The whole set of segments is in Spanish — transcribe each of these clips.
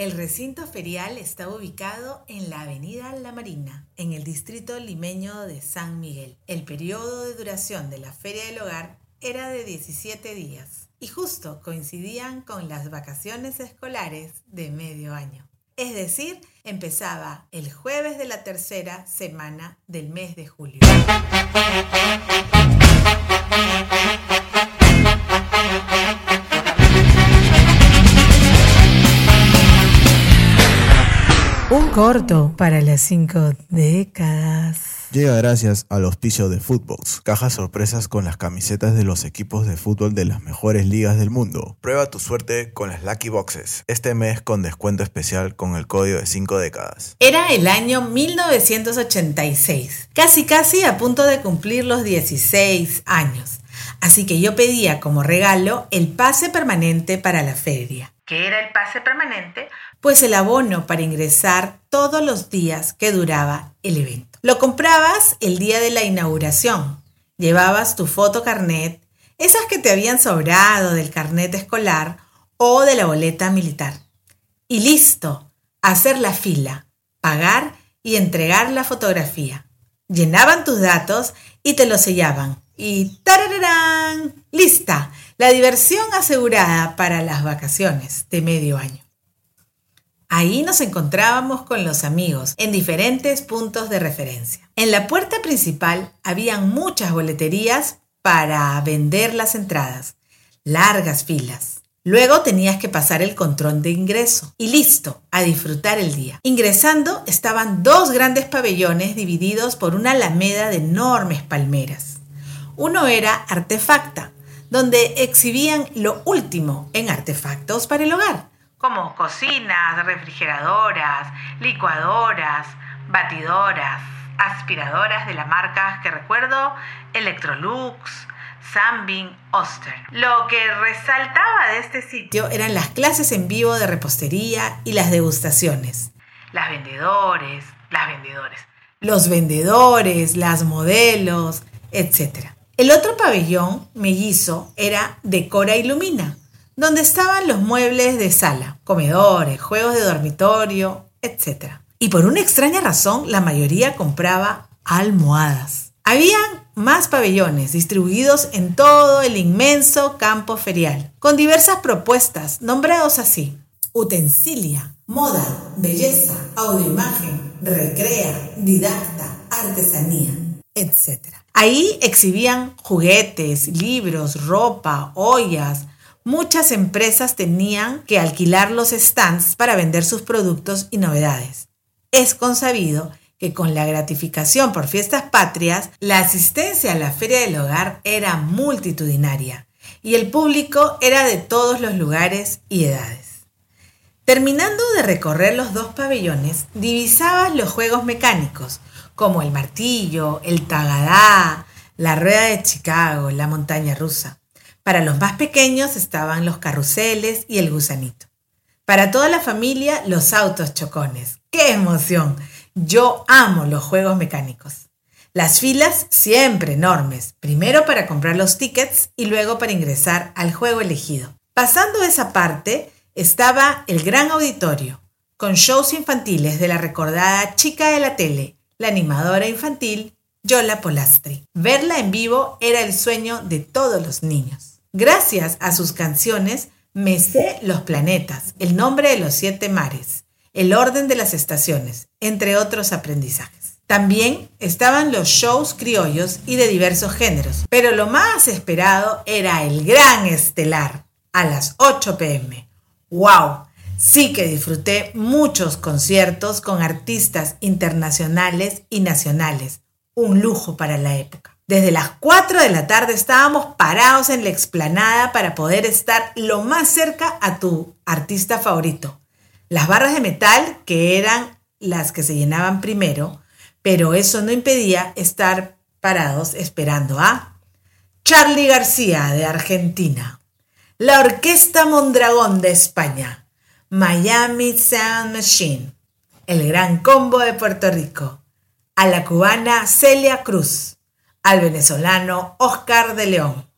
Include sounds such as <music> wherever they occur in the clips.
El recinto ferial está ubicado en la avenida La Marina, en el distrito limeño de San Miguel. El periodo de duración de la Feria del Hogar era de 17 días y justo coincidían con las vacaciones escolares de medio año. Es decir, empezaba el jueves de la tercera semana del mes de julio. Corto para las cinco décadas. Llega gracias al auspicio de Footbox, cajas sorpresas con las camisetas de los equipos de fútbol de las mejores ligas del mundo. Prueba tu suerte con las Lucky Boxes, este mes con descuento especial con el código de 5 décadas. Era el año 1986, casi casi a punto de cumplir los 16 años. Así que yo pedía como regalo el pase permanente para la feria. ¿Qué era el pase permanente? Pues el abono para ingresar todos los días que duraba el evento. Lo comprabas el día de la inauguración. Llevabas tu foto carnet, esas que te habían sobrado del carnet escolar o de la boleta militar. Y listo, hacer la fila, pagar y entregar la fotografía. Llenaban tus datos y te lo sellaban y ¡tarararán! ¡Lista! La diversión asegurada para las vacaciones de medio año. Ahí nos encontrábamos con los amigos en diferentes puntos de referencia. En la puerta principal habían muchas boleterías para vender las entradas, largas filas. Luego tenías que pasar el control de ingreso y listo, a disfrutar el día. Ingresando estaban dos grandes pabellones divididos por una alameda de enormes palmeras. Uno era Artefacta, donde exhibían lo último en artefactos para el hogar, como cocinas, refrigeradoras, licuadoras, batidoras, aspiradoras de las marcas que recuerdo, Electrolux, Sambin, Oster. Lo que resaltaba de este sitio eran las clases en vivo de repostería y las degustaciones. Las vendedores, las vendedores. Los vendedores, las modelos, etc. El otro pabellón mellizo era Decora Ilumina, donde estaban los muebles de sala, comedores, juegos de dormitorio, etc. Y por una extraña razón, la mayoría compraba almohadas. Habían más pabellones distribuidos en todo el inmenso campo ferial, con diversas propuestas nombrados así. Utensilia, moda, belleza, audioimagen, recrea, didacta, artesanía, etc. Ahí exhibían juguetes, libros, ropa, ollas. Muchas empresas tenían que alquilar los stands para vender sus productos y novedades. Es consabido que con la gratificación por fiestas patrias, la asistencia a la Feria del Hogar era multitudinaria y el público era de todos los lugares y edades. Terminando de recorrer los dos pabellones, divisabas los juegos mecánicos, como el martillo, el tagadá, la rueda de Chicago, la montaña rusa. Para los más pequeños estaban los carruseles y el gusanito. Para toda la familia, los autos chocones. ¡Qué emoción! Yo amo los juegos mecánicos. Las filas siempre enormes, primero para comprar los tickets y luego para ingresar al juego elegido. Pasando esa parte estaba el gran auditorio, con shows infantiles de la recordada chica de la tele, la animadora infantil Yola Polastri. Verla en vivo era el sueño de todos los niños. Gracias a sus canciones me sé los planetas, el nombre de los siete mares, el orden de las estaciones, entre otros aprendizajes. También estaban los shows criollos y de diversos géneros, pero lo más esperado era el gran estelar a las 8 pm. ¡Wow! Sí que disfruté muchos conciertos con artistas internacionales y nacionales. Un lujo para la época. Desde las 4 de la tarde estábamos parados en la explanada para poder estar lo más cerca a tu artista favorito. Las barras de metal, que eran las que se llenaban primero, pero eso no impedía estar parados esperando a Charlie García de Argentina, la Orquesta Mondragón de España, Miami Sound Machine, el Gran Combo de Puerto Rico, a la cubana Celia Cruz, al venezolano Oscar de León,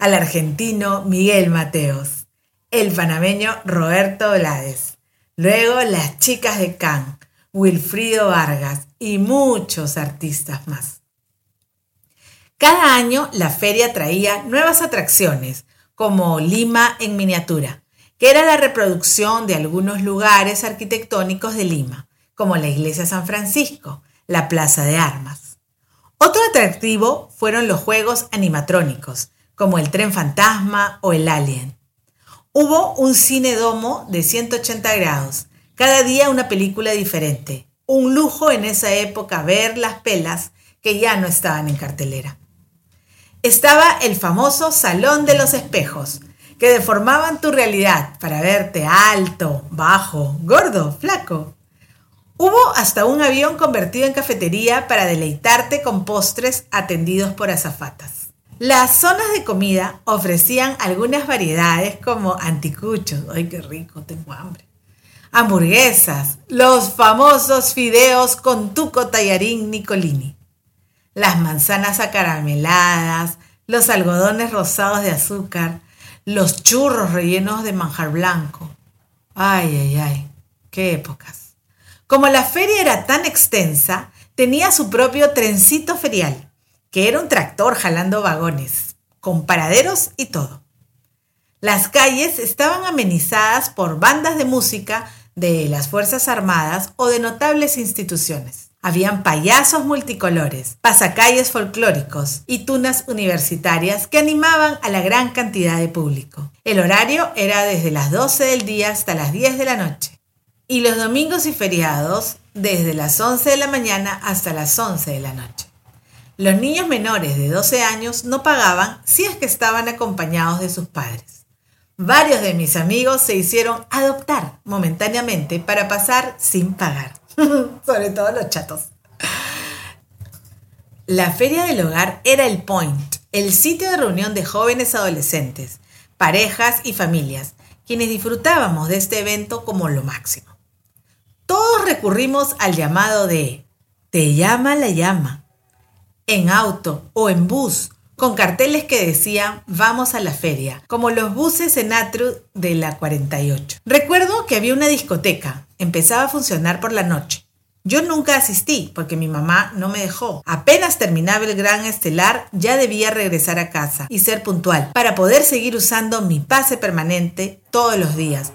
al argentino Miguel Mateos, el panameño Roberto Blades, Luego las chicas de Can, Wilfrido Vargas y muchos artistas más. Cada año la feria traía nuevas atracciones, como Lima en miniatura, que era la reproducción de algunos lugares arquitectónicos de Lima, como la iglesia San Francisco, la Plaza de Armas. Otro atractivo fueron los juegos animatrónicos, como el tren fantasma o el alien. Hubo un cine domo de 180 grados, cada día una película diferente. Un lujo en esa época ver las pelas que ya no estaban en cartelera. Estaba el famoso Salón de los Espejos, que deformaban tu realidad para verte alto, bajo, gordo, flaco. Hubo hasta un avión convertido en cafetería para deleitarte con postres atendidos por azafatas. Las zonas de comida ofrecían algunas variedades como anticuchos, ay qué rico, tengo hambre. Hamburguesas, los famosos fideos con tuco tallarín Nicolini, las manzanas acarameladas, los algodones rosados de azúcar, los churros rellenos de manjar blanco. Ay, ay, ay, qué épocas. Como la feria era tan extensa, tenía su propio trencito ferial, que era un tractor jalando vagones, con paraderos y todo. Las calles estaban amenizadas por bandas de música de las Fuerzas Armadas o de notables instituciones. Habían payasos multicolores, pasacalles folclóricos y tunas universitarias que animaban a la gran cantidad de público. El horario era desde las 12 del día hasta las 10 de la noche y los domingos y feriados desde las 11 de la mañana hasta las 11 de la noche. Los niños menores de 12 años no pagaban si es que estaban acompañados de sus padres. Varios de mis amigos se hicieron adoptar momentáneamente para pasar sin pagar, <laughs> sobre todo los chatos. La feria del hogar era el point, el sitio de reunión de jóvenes adolescentes, parejas y familias, quienes disfrutábamos de este evento como lo máximo. Todos recurrimos al llamado de Te llama la llama, en auto o en bus, con carteles que decían Vamos a la feria, como los buses en Atru de la 48. Recuerdo que había una discoteca, empezaba a funcionar por la noche. Yo nunca asistí porque mi mamá no me dejó. Apenas terminaba el gran estelar, ya debía regresar a casa y ser puntual para poder seguir usando mi pase permanente todos los días.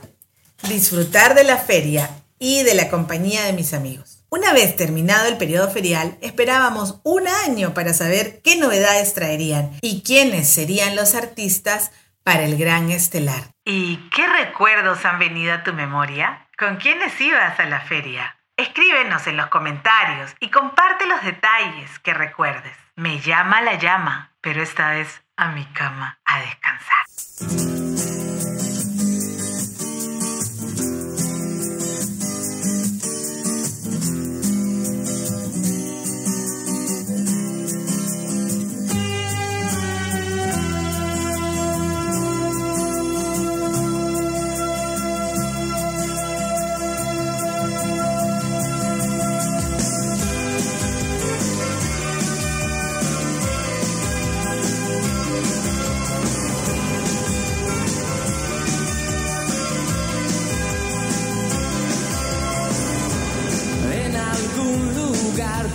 Disfrutar de la feria y de la compañía de mis amigos. Una vez terminado el periodo ferial, esperábamos un año para saber qué novedades traerían y quiénes serían los artistas para el gran estelar. ¿Y qué recuerdos han venido a tu memoria? ¿Con quiénes ibas a la feria? Escríbenos en los comentarios y comparte los detalles que recuerdes. Me llama la llama, pero esta vez a mi cama a descansar.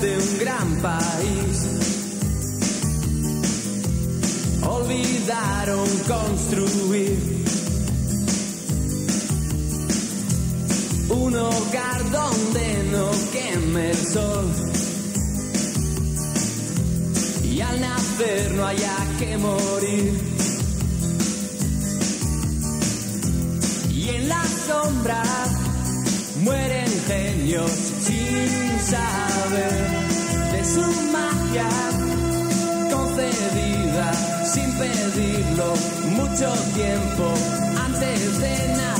de un gran país. Olvidaron construir un hogar donde no queme el sol. Y al nacer no haya que morir. Y en la sombra mueren ingenios sin saber de su magia concedida sin pedirlo mucho tiempo antes de nada.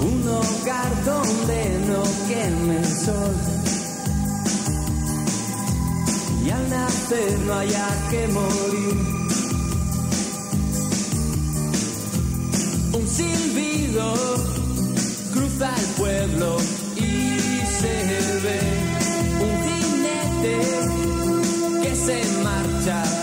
Un hogar donde no queme el sol. Y al nacer no haya que morir. Un silbido cruza el pueblo y se ve un jinete que se marcha